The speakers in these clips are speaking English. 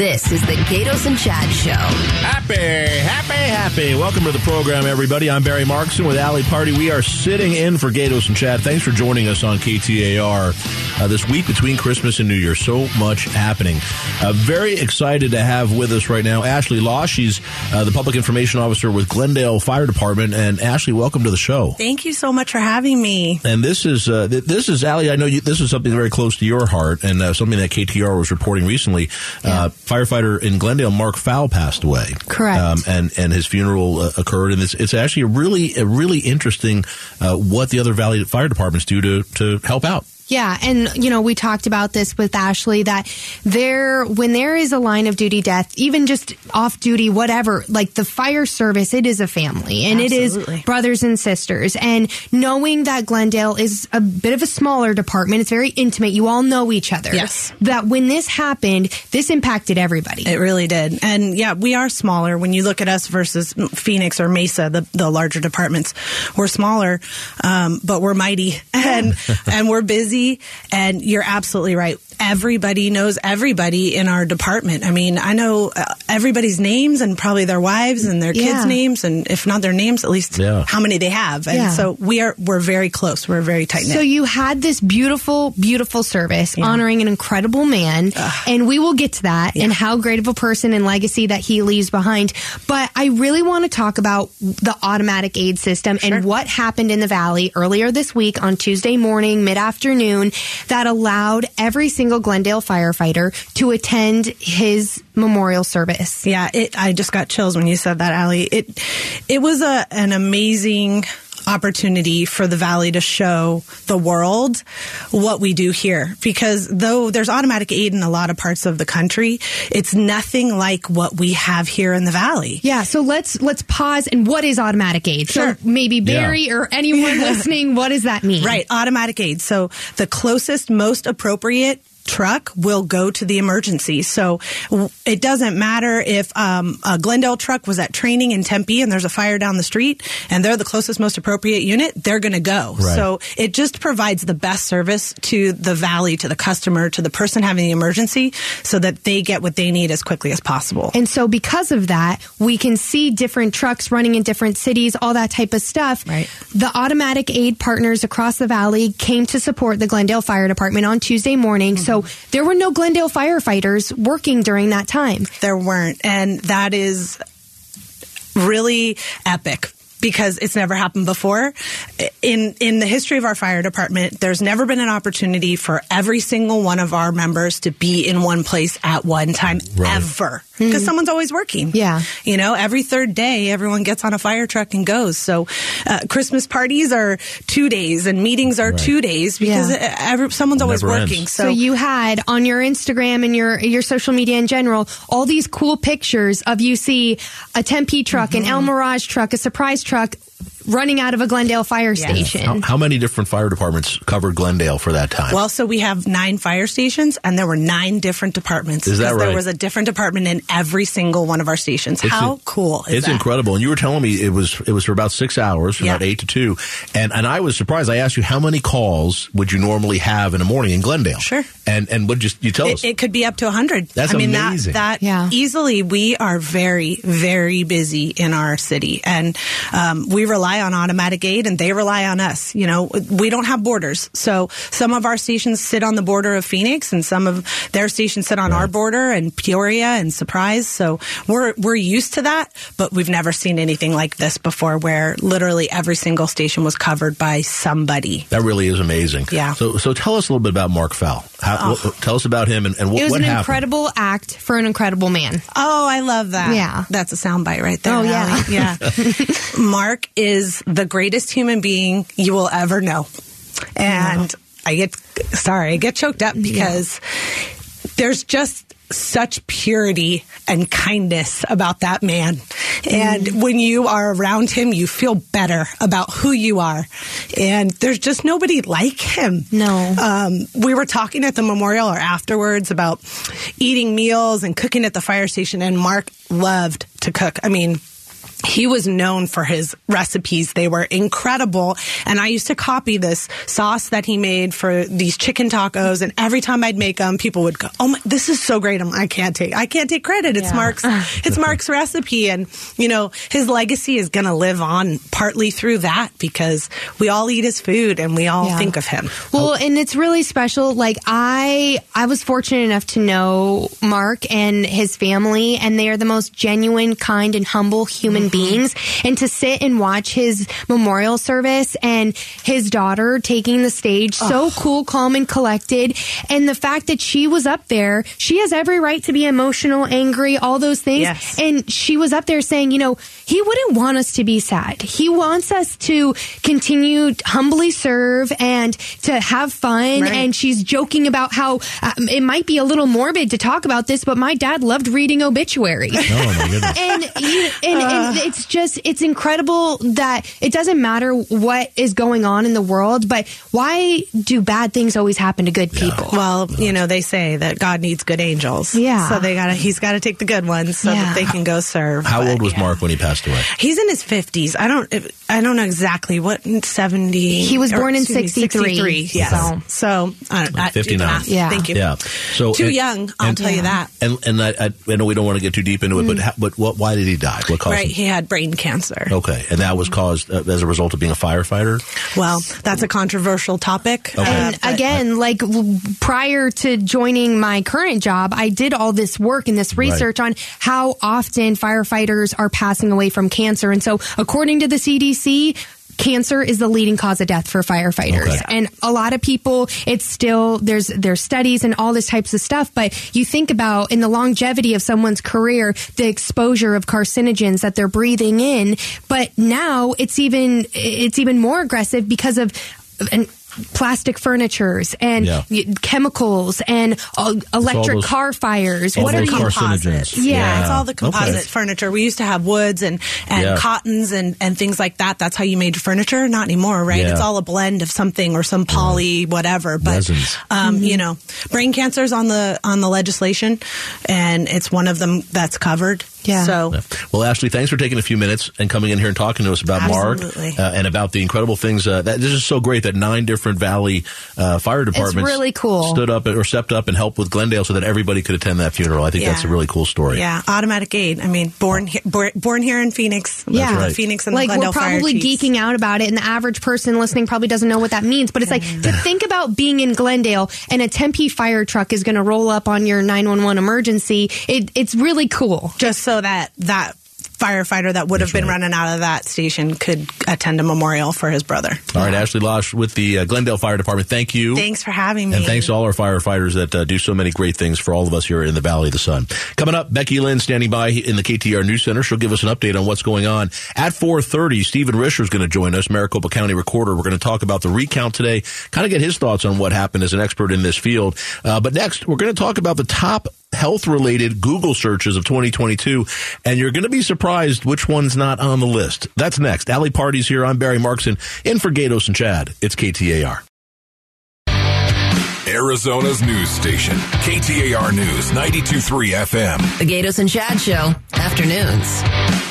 This is the Gaydos and Chad Show. Happy, happy, happy. Welcome to the program, everybody. I'm Barry Markson with Ali Party. We are sitting in for Gaydos and Chad. Thanks for joining us on KTAR uh, this week between Christmas and New Year. So much happening. Uh, very excited to have with us right now Ashley Law. She's uh, the Public Information Officer with Glendale Fire Department. And Ashley, welcome to the show. Thank you so much for having me. And this is uh, th- this is Ali. I know you, this is something very close to your heart, and uh, something that KTAR was reporting recently. Uh, firefighter in Glendale, Mark Fowl, passed away. Correct. Um, and and his funeral uh, occurred, and it's it's actually a really a really interesting uh, what the other Valley fire departments do to to help out. Yeah, and you know, we talked about this with Ashley that there when there is a line of duty death, even just off duty, whatever, like the fire service, it is a family and it Absolutely. is brothers and sisters. And knowing that Glendale is a bit of a smaller department, it's very intimate. You all know each other. Yes. That when this happened, this impacted everybody. It really did. And yeah, we are smaller when you look at us versus Phoenix or Mesa, the, the larger departments. We're smaller, um, but we're mighty and, and we're busy. And you're absolutely right. Everybody knows everybody in our department. I mean, I know uh, everybody's names and probably their wives and their kids' Yeah. names. And if not their names, at least Yeah. how many they have. And Yeah. so we are, we're very close. We're very tight knit. So you had this beautiful, beautiful service honoring an incredible man, and we will get to that and how great of a person and legacy that he leaves behind. But I really want to talk about the automatic aid system and what happened in the valley earlier this week on Tuesday morning, mid afternoon, that allowed every single Glendale firefighter to attend his memorial service. Yeah, it. I just got chills when you said that, Ali. It it was a an amazing opportunity for the valley to show the world what we do here because though there's automatic aid in a lot of parts of the country it's nothing like what we have here in the valley Yeah, so let's let's pause and what is automatic aid? Sure. So maybe Barry or anyone listening, what does that mean? Right, automatic aid. So the closest, most appropriate truck will go to the emergency. So it doesn't matter if um, a Glendale truck was at training in Tempe and there's a fire down the street and they're the closest, most appropriate unit, they're going to go. Right. So it just provides the best service to the valley, to the customer, to the person having the emergency so that they get what they need as quickly as possible. And so, because of that, we can see different trucks running in different cities, all that type of stuff. Right. The automatic aid partners across the valley came to support the Glendale Fire Department on Tuesday morning. So, there were no Glendale firefighters working during that time. there weren't and that is really epic because it's never happened before in in the history of our fire department there's never been an opportunity for every single one of our members to be in one place at one time Right. ever because someone's always working. Yeah. you know every third day everyone gets on a fire truck and goes. So uh, christmas parties are two days and meetings are two days because Yeah. every, someone's always working. So, you had on your Instagram and your your social media in general all these cool pictures of you see a Tempe truck, an El Mirage truck, a surprise truck running out of a Glendale fire station. How, how many different fire departments covered Glendale for that time? Well, so we have nine fire stations, and there were nine different departments. Is that right? There was a different department in every single one of our stations. How in- cool is it's that? incredible. And you were telling me it was it was for about six hours, from Yeah. about eight to two, and and I was surprised. I asked you how many calls would you normally have in a morning in Glendale? Sure. And and what just you tell us? It, it could be up to 100. That's I mean, amazing. that, that Yeah. easily, we are very, very busy in our city. And um, we rely on automatic aid and they rely on us. You know, we don't have borders. So some of our stations sit on the border of Phoenix and some of their stations sit on our border and Peoria and Surprise. So we're, we're used to that, but we've never seen anything like this before where literally every single station was covered by somebody. that really is amazing. Yeah. So so tell us a little bit about Mark Fowl. How, oh. what- tell us about him and, and what, It was what an happened. incredible act for an incredible man. Oh, I love that. Yeah. That's a soundbite right there. Oh, yeah. Yeah. Mark is the greatest human being you will ever know. And I get, sorry, I get choked up because there's just such purity and kindness about that man. And when you are around him, you feel better about who you are. And there's just nobody like him. No. Um, we were talking at the memorial or afterwards about eating meals and cooking at the fire station, and Mark loved to cook. I mean, he was known for his recipes. They were incredible. And I used to copy this sauce that he made for these chicken tacos. And every time I'd make them, people would go, Oh, my, this is so great. I'm, I can't take, I can't take credit. It's Yeah. Mark's, it's Mark's recipe. And, you know, his legacy is going to live on partly through that because we all eat his food and we all Yeah. think of him. Well, and it's really special. Like I, I was fortunate enough to know Mark and his family, and they are the most genuine, kind, and humble human beings. And to sit and watch his memorial service and his daughter taking the stage, so cool, calm, and collected, and the fact that she was up there, she has every right to be emotional, angry, all those things, Yes. and she was up there saying, you know, he wouldn't want us to be sad. He wants us to continue to humbly serve and to have fun. Right. And she's joking about how um, it might be a little morbid to talk about this, but my dad loved reading obituaries. Oh my goodness. and, you, and, and it's just it's incredible that it doesn't matter what is going on in the world but why do bad things always happen to good people Well, you know, they say that God needs good angels. Yeah. So they gotta, he's gotta take the good ones so Yeah. that they can go serve. How But, old was yeah. Mark when he passed away? He's in his fifties. I don't. I don't know exactly what seventy. He was or, born in 63, 63, Yes. So, I don't, I, 59. Yeah. Thank you. Yeah. So Too and- young. I'll and- tell you that. And and I, I, I know we don't want to get too deep into it, but mm. how, but what? Why did he die? What caused Right. him? He had brain cancer. Okay, and that was caused uh, as a result of being a firefighter. Well, that's a controversial topic. Okay. uh, And but- again, like w- prior to joining my current job, I did all this work and this research on how often firefighters are passing away from cancer. And so, according to the CDC, cancer is the leading cause of death for firefighters. Okay. And a lot of people, it's still there's there's studies and all this types of stuff. But you think about in the longevity of someone's career, the exposure of carcinogens that they're breathing in. But now it's even it's even more aggressive because of and plastic furnitures and Yeah. chemicals and uh, electric car fires. What are carcinogens. Yeah, Yeah. it's all the Okay. composite furniture. We used to have woods and, and Yeah. cottons and, and things like that. That's how you made your furniture. Not anymore, right? It's all a blend of something or some poly, whatever. But um, you know, brain cancer is on the on the legislation, and it's one of them that's covered. Yeah. So Yeah. Well, Ashley, thanks for taking a few minutes and coming in here and talking to us about Absolutely. Mark uh, and about the incredible things. Uh, that this is so great that nine different Valley uh, fire departments really cool. stood up or stepped up and helped with Glendale so that everybody could attend that funeral. I think Yeah. that's a really cool story. yeah, automatic aid. I mean, born he- born, born here in Phoenix. Yeah. right. Phoenix and like the Glendale we're probably Fire geeking out about it, and the average person listening probably doesn't know what that means. But it's like to think about being in Glendale and a Tempe fire truck is going to roll up on your 911 emergency. It, it's really cool. just so that that firefighter that would have been right. running out of that station could attend a memorial for his brother. All right, Ashley Losh with the uh, Glendale Fire Department. Thank you. Thanks for having me. And thanks to all our firefighters that uh, do so many great things for all of us here in the Valley of the Sun. Coming up, Becky Lynn standing by in the KTAR News Center. She'll give us an update on what's going on. At 4.30, Stephen Richer is going to join us, Maricopa County Recorder. We're going to talk about the recount today, kind of get his thoughts on what happened as an expert in this field. Uh, but next, we're going to talk about the top health related Google searches of 2022. And you're going to be surprised which one's not on the list. That's next. Alley Parties here. I'm Barry Markson in for Gaydos and Chad. It's KTAR. Arizona's news station, KTAR News 923 FM. The Gaydos and Chad Show, afternoons.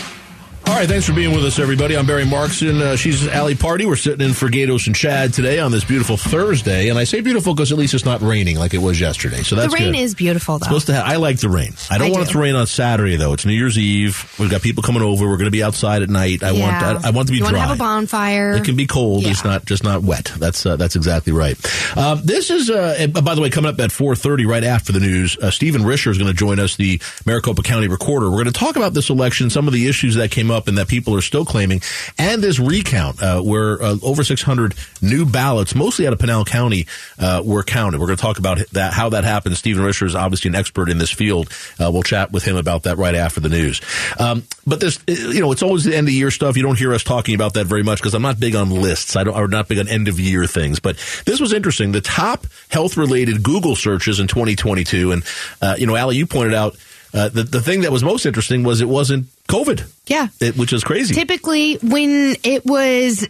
All right, thanks for being with us, everybody. I'm Barry Markson. Uh, she's Allie Party. We're sitting in for Gaydos and Chad today on this beautiful Thursday, and I say beautiful because at least it's not raining like it was yesterday. So that's the rain good. is beautiful, though. supposed to. Ha- I like the rain. I don't I want do. it to rain on Saturday though. It's New Year's Eve. We've got people coming over. We're going to be outside at night. I Yeah. want. I, I want to be you dry. want to have a bonfire. It can be cold. Yeah. It's not just not wet. That's uh, that's exactly right. Um, this is uh, by the way coming up at four thirty right after the news. Uh, Stephen Richer is going to join us, the Maricopa County Recorder. We're going to talk about this election, some of the issues that came up and that people are still claiming, and this recount uh, where uh, over six hundred new ballots, mostly out of Pinal County, uh, were counted. We're going to talk about that how that happened. Stephen Richer is obviously an expert in this field. Uh, we'll chat with him about that right after the news. Um, but this, uh, you know, it's always the end of year stuff. You don't hear us talking about that very much because I'm not big on lists. I don't, I'm not big on end of year things. But this was interesting. The top health related Google searches in 2022, and uh, you know, Ali, you pointed out uh, the the thing that was most interesting was it wasn't COVID. Yeah. It, which is crazy. Typically, when it was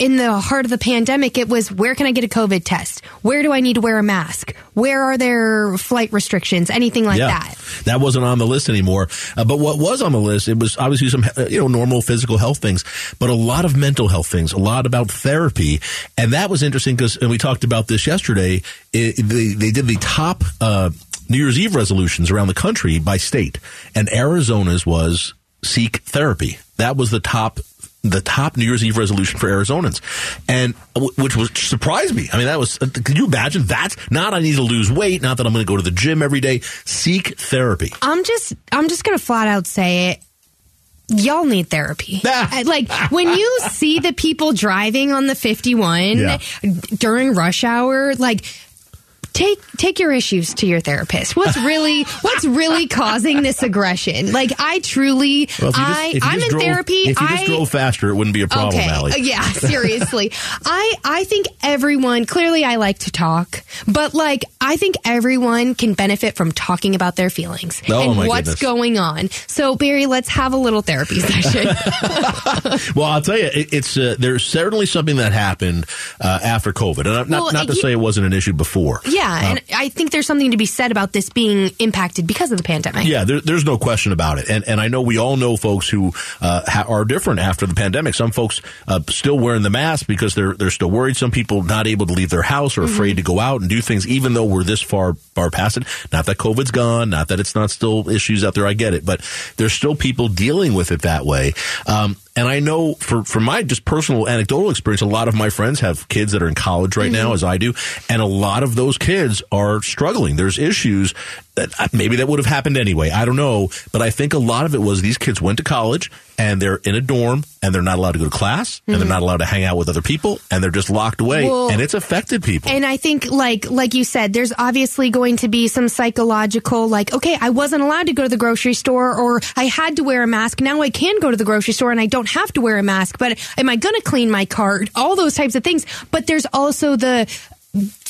in the heart of the pandemic, it was where can I get a COVID test? Where do I need to wear a mask? Where are there flight restrictions? Anything like yeah, that. That wasn't on the list anymore. Uh, but what was on the list, it was obviously some, you know, normal physical health things, but a lot of mental health things, a lot about therapy. And that was interesting because, and we talked about this yesterday, it, they, they did the top, uh, New Year's Eve resolutions around the country by state. And Arizona's was seek therapy. That was the top the top New Year's Eve resolution for Arizonans, and which was surprised me. I mean, that was. Uh, can you imagine? That's not. I need to lose weight. Not that I'm going to go to the gym every day. Seek therapy. I'm just. I'm just going to flat out say it. Y'all need therapy. Uh, like when you see the people driving on the 51 yeah. during rush hour, like take take your issues to your therapist. What's really what's really causing this aggression? Like I truly, well, I just, I'm in drove, therapy. If you I, just drove faster, it wouldn't be a problem, okay, Allie. Yeah, seriously. I I think everyone. Clearly, I like to talk, but like I think everyone can benefit from talking about their feelings oh, and what's goodness. going on. So Barry, let's have a little therapy session. well, I'll tell you, it, it's uh, there's certainly something that happened uh, after COVID, and not, well, not to say it wasn't an issue before. Yeah, uh, and I think there's something to be said about this being impacted because of the pandemic. Yeah, there, there's no question about it, and and I know we all know folks who uh, ha- are different after the pandemic. Some folks uh, still wearing the mask because they're they're still worried. Some people not able to leave their house or afraid mm-hmm. to go out and do things, even though we're this far far past it. Not that COVID's gone, not that it's not still issues out there. I get it, but there's still people dealing with it that way. Um, and I know for, from my just personal anecdotal experience, a lot of my friends have kids that are in college right mm-hmm. now, as I do. And a lot of those kids are struggling. There's issues that maybe that would have happened anyway. I don't know. But I think a lot of it was these kids went to college and they're in a dorm and they're not allowed to go to class mm-hmm. and they're mm-hmm. not allowed to hang out with other people and they're just locked away well, and it's affected people. And I think like like you said there's obviously going to be some psychological like okay, I wasn't allowed to go to the grocery store or I had to wear a mask. Now I can go to the grocery store and I don't have to wear a mask, but am I going to clean my cart? All those types of things. But there's also the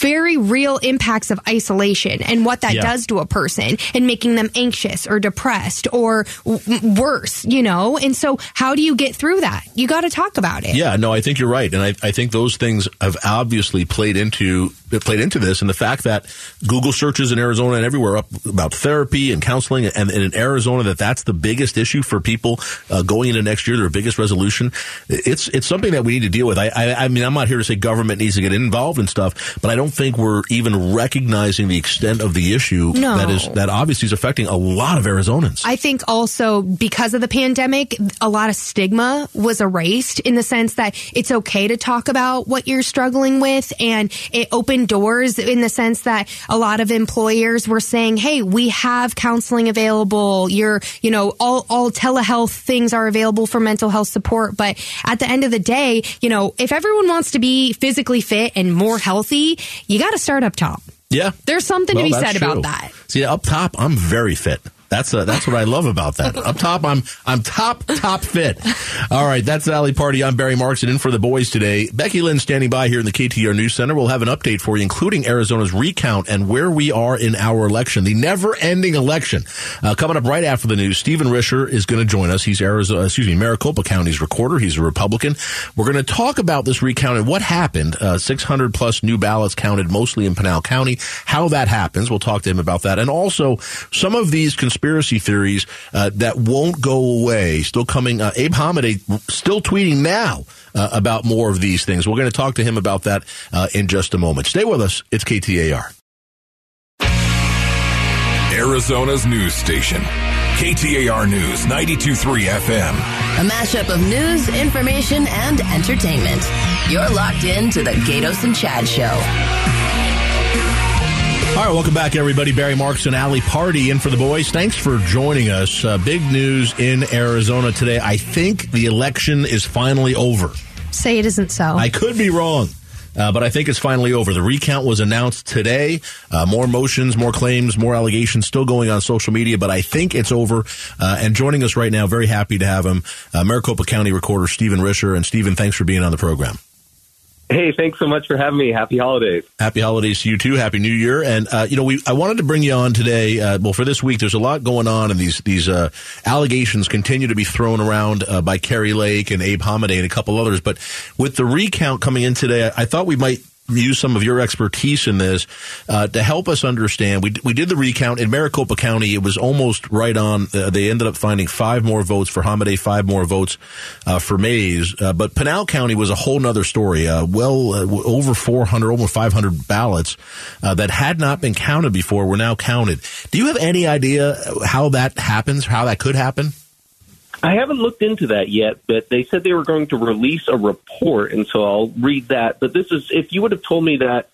very real impacts of isolation and what that yeah. does to a person and making them anxious or depressed or w- worse, you know? And so how do you get through that? You got to talk about it. Yeah, no, I think you're right. And I, I think those things have obviously played into played into this and the fact that Google searches in Arizona and everywhere up about therapy and counseling and, and in Arizona that that's the biggest issue for people uh, going into next year, their biggest resolution. It's, it's something that we need to deal with. I, I, I mean, I'm not here to say government needs to get involved in stuff, but I don't think we're even recognizing the extent of the issue no. that is that obviously is affecting a lot of Arizonans. I think also because of the pandemic, a lot of stigma was erased in the sense that it's okay to talk about what you're struggling with, and it opened doors in the sense that a lot of employers were saying, "Hey, we have counseling available. You're, you know, all all telehealth things are available for mental health support." But at the end of the day, you know, if everyone wants to be physically fit and more healthy, you got to start up top. Yeah. There's something well, to be said true. about that. See, up top, I'm very fit. That's a, that's what I love about that. Up top, I'm I'm top top fit. All right, that's Allie Party. I'm Barry Markson in for the boys today. Becky Lynn standing by here in the KTAR News Center. We'll have an update for you, including Arizona's recount and where we are in our election, the never-ending election. Uh, coming up right after the news, Stephen Richer is going to join us. He's Arizona, excuse me, Maricopa County's recorder. He's a Republican. We're going to talk about this recount and what happened. Uh, 600 plus new ballots counted, mostly in Pinal County. How that happens, we'll talk to him about that, and also some of these conspiracy theories uh, that won't go away. Still coming. Uh, Abe Hamadeh still tweeting now uh, about more of these things. We're going to talk to him about that uh, in just a moment. Stay with us. It's KTAR. Arizona's news station. KTAR News 923 FM. A mashup of news, information, and entertainment. You're locked in to the Gaydos and Chad Show. All right, welcome back, everybody. Barry Marks and Allie Party in for the boys. Thanks for joining us. Uh, big news in Arizona today. I think the election is finally over. Say it isn't so. I could be wrong. Uh, but I think it's finally over. The recount was announced today. Uh, more motions, more claims, more allegations still going on social media, but I think it's over. Uh, and joining us right now, very happy to have him, uh, Maricopa County Recorder Stephen Richer. And Stephen, thanks for being on the program. Hey, thanks so much for having me. Happy holidays. Happy holidays to you too. Happy New Year. And uh, you know, we I wanted to bring you on today. Uh, well, for this week, there's a lot going on, and these these uh, allegations continue to be thrown around uh, by Kari Lake and Abe Hamadeh and a couple others. But with the recount coming in today, I, I thought we might use some of your expertise in this uh, to help us understand. We we did the recount in Maricopa County. It was almost right on. Uh, they ended up finding five more votes for Hamadeh, five more votes uh, for Mayes. Uh, but Pinal County was a whole nother story. Uh, well uh, over 400, almost 500 ballots that had not been counted before were now counted. Do you have any idea how that happens? How that could happen? I haven't looked into that yet, but they said they were going to release a report, and so I'll read that. But this is, if you would have told me that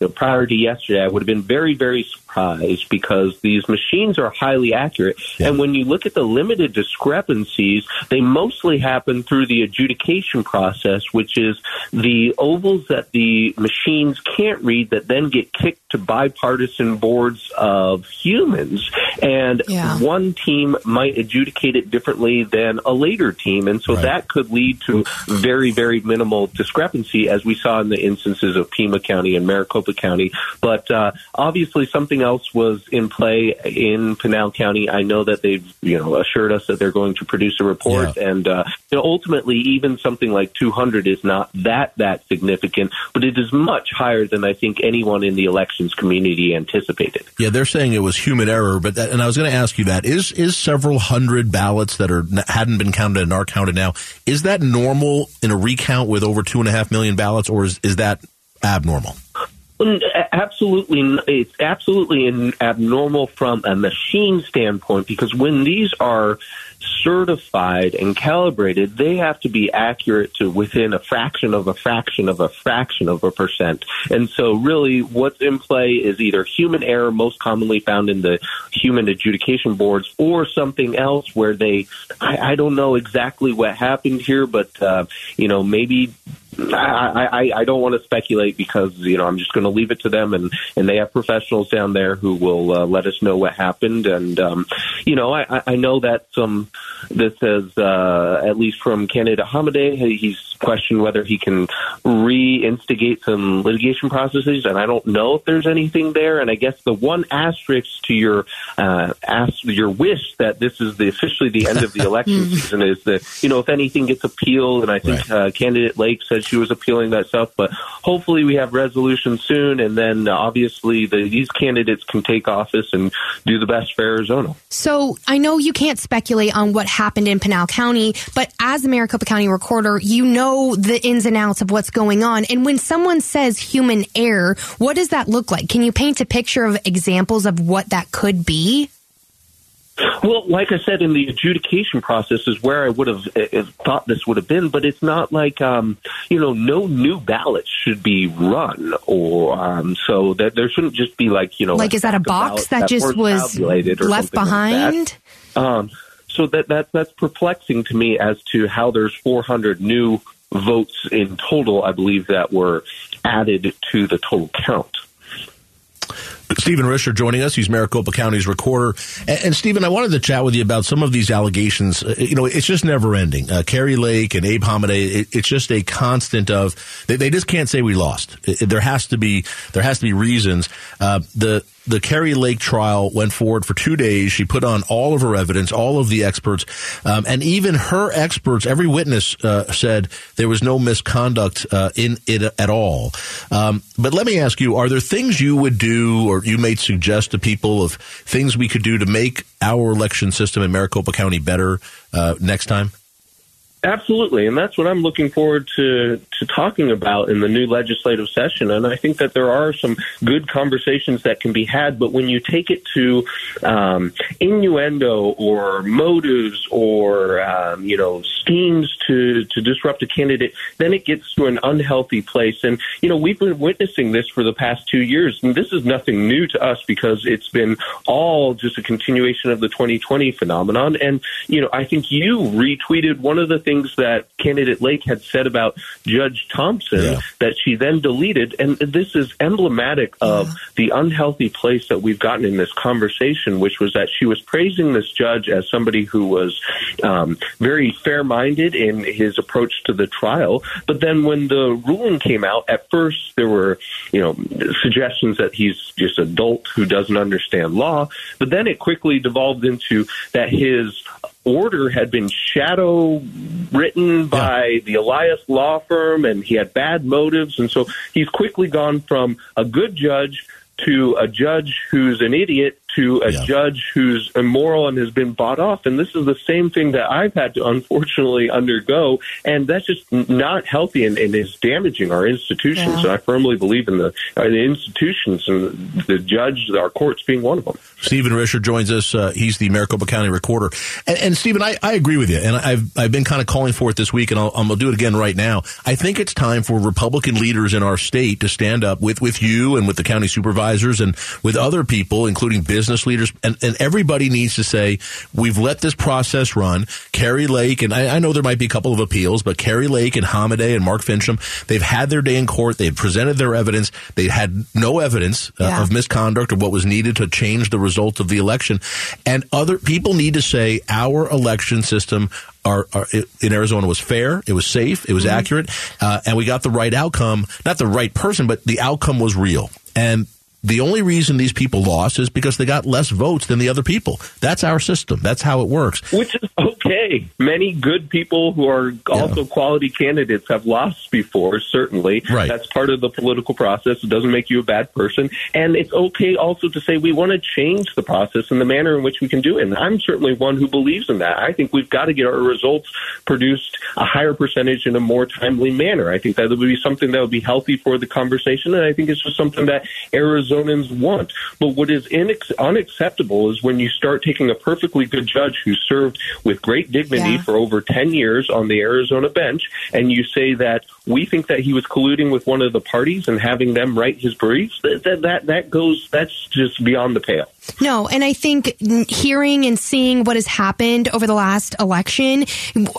you know, prior to yesterday, I would have been very, very surprised because these machines are highly accurate. Yeah. And when you look at the limited discrepancies, they mostly happen through the adjudication process, which is the ovals that the machines can't read that then get kicked to bipartisan boards of humans. And yeah. one team might adjudicate it differently than a later team. And so right. that could lead to very, very minimal discrepancy, as we saw in the instances of Pima County and Maricopa County. But uh, obviously, something else was in play in Pinal County. I know that they've you know assured us that they're going to produce a report, yeah. and uh, you know, ultimately, even something like 200 is not that that significant, but it is much higher than I think anyone in the elections community anticipated. Yeah, they're saying it was human error, but that, and I was going to ask you that is is several hundred ballots that are hadn't been counted and are counted now. Is that normal in a recount with over two and a half million ballots, or is is that abnormal? Absolutely, it's absolutely abnormal from a machine standpoint because when these are certified and calibrated, they have to be accurate to within a fraction of a fraction of a fraction of a percent. And so, really, what's in play is either human error, most commonly found in the human adjudication boards, or something else where they, I, I don't know exactly what happened here, but, uh, you know, maybe I, I, I don't want to speculate because you know I'm just going to leave it to them, and and they have professionals down there who will uh, let us know what happened. And um, you know I, I know that some this has uh, at least from candidate Hamadeh, he's questioned whether he can reinstigate some litigation processes, and I don't know if there's anything there. And I guess the one asterisk to your uh, ask your wish that this is the officially the end of the election season is that you know if anything gets appealed, and I think right. uh, candidate Lake she was appealing that stuff. But hopefully, we have resolution soon, and then uh, obviously the, these candidates can take office and do the best for Arizona. So I know you can't speculate on what happened in Pinal County, but as a Maricopa County recorder, you know the ins and outs of what's going on. And when someone says human error, what does that look like? Can you paint a picture of examples of what that could be? Well, like I said, in the adjudication process is where I would have uh, thought this would have been, but it's not like um, you know, no new ballots should be run, or um, so that there shouldn't just be like you know, like is that a box that, that just was left behind? Like um, so that that that's perplexing to me as to how there's 400 new votes in total. I believe that were added to the total count. Stephen Richer joining us. He's Maricopa County's recorder. And, and, Stephen, I wanted to chat with you about some of these allegations. Uh, you know, it's just never ending. Uh, Kari Lake and Abe Hamadeh, it, it's just a constant of, they, they, just can't say we lost. It, there has to be, there has to be reasons. Uh, the, the Kari Lake trial went forward for two days. She put on all of her evidence, all of the experts, um, and even her experts. Every witness uh, said there was no misconduct uh, in it at all. Um, but let me ask you: Are there things you would do, or you may suggest to people of things we could do to make our election system in Maricopa County better uh, next time? Absolutely, and that's what I'm looking forward to to talking about in the new legislative session. And I think that there are some good conversations that can be had. But when you take it to um, innuendo or motives or um, you know schemes to to disrupt a candidate, then it gets to an unhealthy place. And you know we've been witnessing this for the past two years, and this is nothing new to us because it's been all just a continuation of the 2020 phenomenon. And you know I think you retweeted one of the things things that candidate Lake had said about Judge Thompson yeah. that she then deleted. And this is emblematic of yeah. the unhealthy place that we've gotten in this conversation, which was that she was praising this judge as somebody who was um, very fair minded in his approach to the trial. But then when the ruling came out, at first there were, you know, suggestions that he's just adult who doesn't understand law. But then it quickly devolved into that his order had been shadow written by yeah. the Elias law firm and he had bad motives. And so he's quickly gone from a good judge to a judge who's an idiot to a yeah. judge who's immoral and has been bought off. And this is the same thing that I've had to unfortunately undergo. And that's just not healthy and, and is damaging our institutions. Yeah. So I firmly believe in the, uh, the institutions and the judge, our courts being one of them. Stephen Richer joins us. Uh, he's the Maricopa County recorder. And, and Stephen, I, I, agree with you. And I've, I've been kind of calling for it this week, and I'll, I'm going to do it again right now. I think it's time for Republican leaders in our state to stand up with, with you and with the county supervisors and with other people, including business leaders. And, and everybody needs to say, we've let this process run. Kari Lake, and I, I know there might be a couple of appeals, but Kari Lake and Hamadeh and Mark Finchem, they've had their day in court. They've presented their evidence. They had no evidence uh, yeah. of misconduct or what was needed to change the results of the election. And other people need to say our election system our, our, in Arizona was fair, it was safe, it was mm-hmm. accurate, uh, and we got the right outcome. Not the right person, but the outcome was real. And the only reason these people lost is because they got less votes than the other people. That's our system. That's how it works. Which is okay. Many good people who are also yeah. quality candidates have lost before, certainly. Right. That's part of the political process. It doesn't make you a bad person. And it's okay also to say we want to change the process and the manner in which we can do it. And I'm certainly one who believes in that. I think we've got to get our results produced a higher percentage in a more timely manner. I think that would be something that would be healthy for the conversation. And I think it's just something that Arizona Arizonans want. But what is inex- unacceptable is when you start taking a perfectly good judge who served with great dignity yeah. for over 10 years on the Arizona bench, and you say that we think that he was colluding with one of the parties and having them write his briefs, that, that, that, that goes, that's just beyond the pale. No, and I think hearing and seeing what has happened over the last election,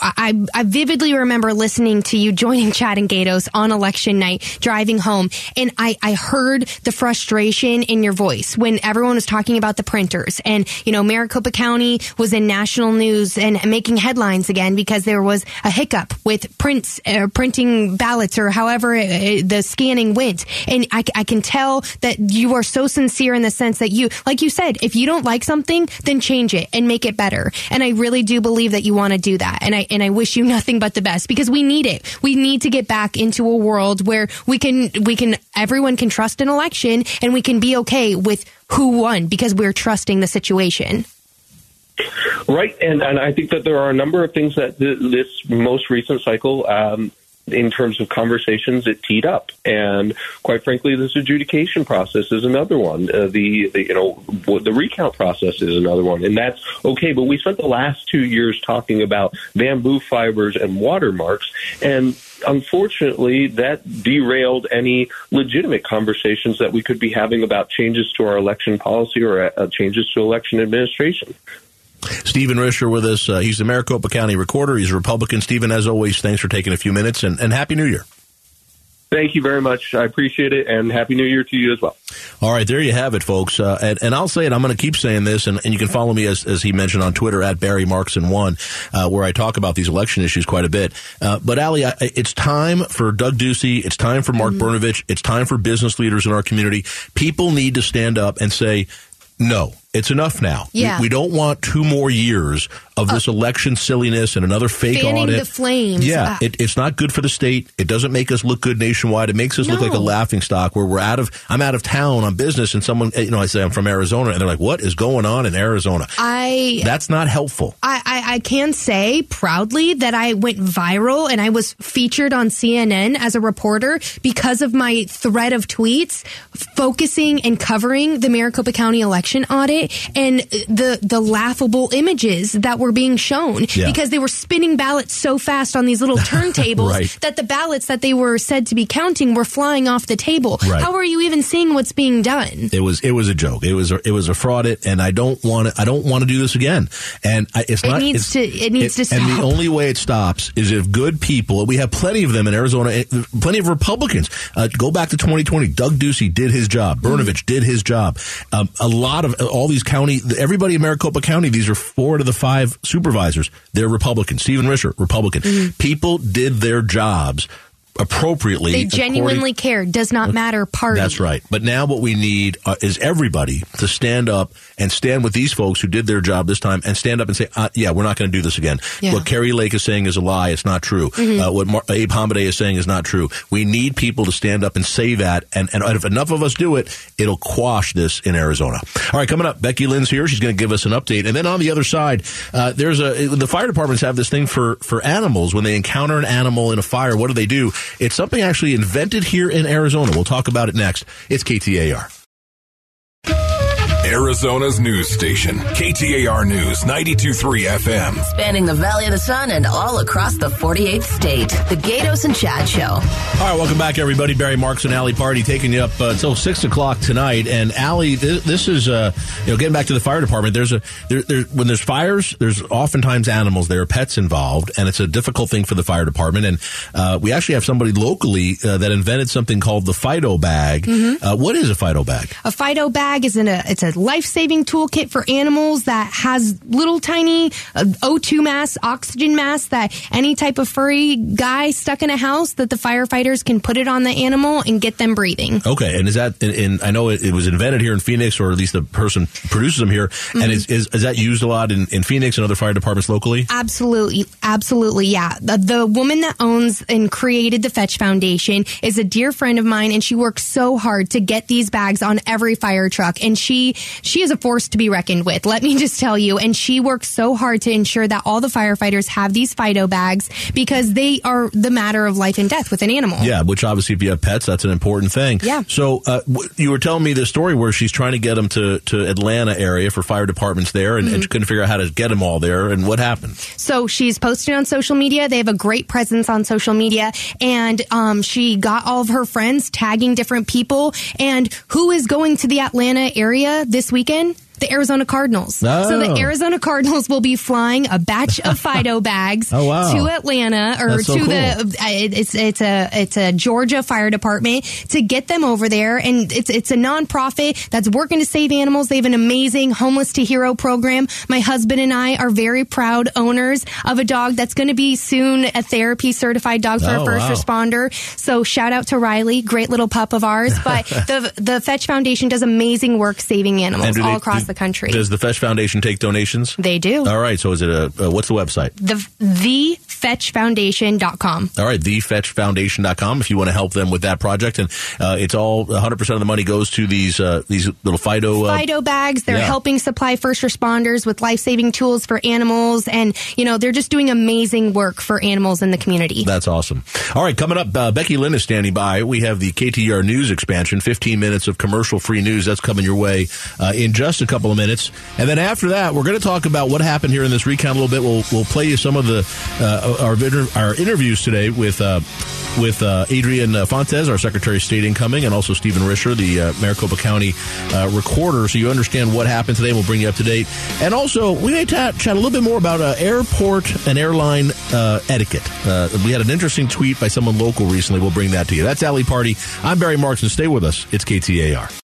I, I vividly remember listening to you joining Chad and Gaydos on election night, driving home, and I, I heard the frustration in your voice when everyone was talking about the printers. And, you know, Maricopa County was in national news and making headlines again because there was a hiccup with prints, uh, printing ballots or however it, it, the scanning went. And I, I can tell that you are so sincere in the sense that you, like you said, if you don't like something, then change it and make it better. And I really do believe that you want to do that. And I and I wish you nothing but the best because we need it. We need to get back into a world where we can we can everyone can trust an election and we can be okay with who won because we're trusting the situation. Right, and and I think that there are a number of things that th- this most recent cycle um, in terms of conversations it teed up. And quite frankly, this adjudication process is another one. Uh, the, the, you know the recount process is another one, and that's okay. But we spent the last two years talking about bamboo fibers and watermarks, and unfortunately, that derailed any legitimate conversations that we could be having about changes to our election policy or uh, changes to election administration. Stephen Richer with us. Uh, he's the Maricopa County Recorder. He's a Republican. Stephen, as always, thanks for taking a few minutes and, and Happy New Year. Thank you very much. I appreciate it, and Happy New Year to you as well. All right, there you have it, folks. Uh, and, and, I'll say it. I'm going to keep saying this, and, and, you can follow me as, as he mentioned on Twitter at Barry Markson one, uh, where I talk about these election issues quite a bit. Uh, but Ali, I, it's time for Doug Ducey. It's time for Mark mm-hmm. Brnovich. It's time for business leaders in our community. People need to stand up and say, no, it's enough now. Yeah. We, we, don't want two more years of this uh, election silliness and another fake fanning audit. the flames. Yeah, uh, it, it's not good for the state. It doesn't make us look good nationwide. It makes us no. look like a laughing stock where we're out of. I'm out of town on business, and someone, you know, I say I'm from Arizona, and they're like, "What is going on in Arizona?" I that's not helpful. I, I, I can say proudly that I went viral and I was featured on CNN as a reporter because of my thread of tweets focusing and covering the Maricopa County election audit and the the laughable images that were being shown yeah. because they were spinning ballots so fast on these little turntables right. that the ballots that they were said to be counting were flying off the table. Right. How are you even seeing what's being done? It was it was a joke. It was a, it was a fraud. It and I don't want to I don't want to do this again. And I, it's it not needs to. It needs to stop. And the only way it stops is if good people. We have plenty of them in Arizona. eh, Plenty of Republicans. Uh, go back to 2020. Doug Ducey did his job. Brnovich did his job. Um, a lot of all these county. Everybody in Maricopa County. These are four to the five supervisors. They're Republican. Stephen Richer, Republican. Mm-hmm. People did their jobs appropriately. they genuinely care. Does not matter. Party. that's right. But now what we need uh, is everybody to stand up and stand with these folks who did their job this time and stand up and say, uh, yeah, we're not going to do this again. Yeah. Mm-hmm. What Kari Lake is saying is a lie. It's not true. Uh, what Mar- Abe Hamadeh is saying is not true. We need people to stand up and say that. And, and if enough of us do it, it'll quash this in Arizona. All right, coming up, Becky Lynn's here. She's going to give us an update. And then on the other side, uh, there's a, the fire departments have this thing for, for animals. When they encounter an animal in a fire, what do they do? It's something actually invented here in Arizona. We'll talk about it next. It's KTAR. Arizona's news station, KTAR News 92.3 FM. Spanning the Valley of the Sun and all across the 48th state. The Gaydos and Chad Show. All right, welcome back, everybody. Barry Marks and Allie Party taking you up uh, until six o'clock tonight. And Allie, this, this is uh, you know getting back to the fire department. There's a there, there, when there's fires, there's oftentimes animals. There are pets involved, and it's a difficult thing for the fire department. And uh, we actually have somebody locally uh, that invented something called the Fido bag. Uh, what is a Fido bag? A Fido bag is in a it's a life saving toolkit for animals that has little tiny uh, O2 masks, oxygen masks that any type of furry guy stuck in a house that the firefighters can put it on the animal and get them breathing. Okay, and is that in, in I know it, it was invented here in Phoenix, or at least the person produces them here. And is, is is that used a lot in, in Phoenix and other fire departments locally? Absolutely, absolutely, yeah. The, the woman that owns and created the Fetch Foundation is a dear friend of mine, and she works so hard to get these bags on every fire truck. And she she is a force to be reckoned with. Let me just tell you. And she works so hard to ensure that all the firefighters have these Fido bags because they are the matter of life and death with an animal. Yeah, which obviously, if you have pets, that's an important thing. Yeah. So uh, you were telling me the story where she's trying to get them to to Atlanta area for fire departments there, and, and she couldn't figure out how to get them all there. And what happened? So she's posted on social media. They have a great presence on social media. And um, she got all of her friends tagging different people. And who is going to the Atlanta area this weekend? The Arizona Cardinals. Oh. So the Arizona Cardinals will be flying a batch of Fido bags Oh, wow. to Atlanta or so to cool. the uh, it's it's a it's a Georgia Fire Department to get them over there, and it's it's a nonprofit that's working to save animals. They have an amazing homeless to hero program. My husband and I are very proud owners of a dog that's going to be soon a therapy certified dog for Oh, a first wow. responder. So shout out to Riley, great little pup of ours. But the the Fetch Foundation does amazing work saving animals all they- across the country. Does the Fetch Foundation take donations? they do. All right. So is it a uh, what's the website? the thefetchfoundation.com. All right, thefetchfoundation.com if you want to help them with that project. And uh, it's all 100% of the money goes to these uh, these little Fido. Uh, Fido bags. They're yeah. helping supply first responders with life saving tools for animals. And, you know, they're just doing amazing work for animals in the community. That's awesome. All right, coming up, uh, Becky Lynn is standing by. We have the KTAR News expansion, 15 minutes of commercial free news. That's coming your way uh, in just a couple of minutes. And then after that, we're going to talk about what happened here in this recount a little bit. We'll, we'll play you some of the uh, our, our interviews today with uh, with uh, Adrian Fontes, our Secretary of State incoming, and also Stephen Richer, the uh, Maricopa County uh, recorder, so you understand what happened today. We'll bring you up to date. And also, we may chat a little bit more about uh, airport and airline etiquette. We had an interesting tweet by someone local recently. We'll bring that to you. That's Alley Party. I'm Barry Marks, and stay with us. It's KTAR.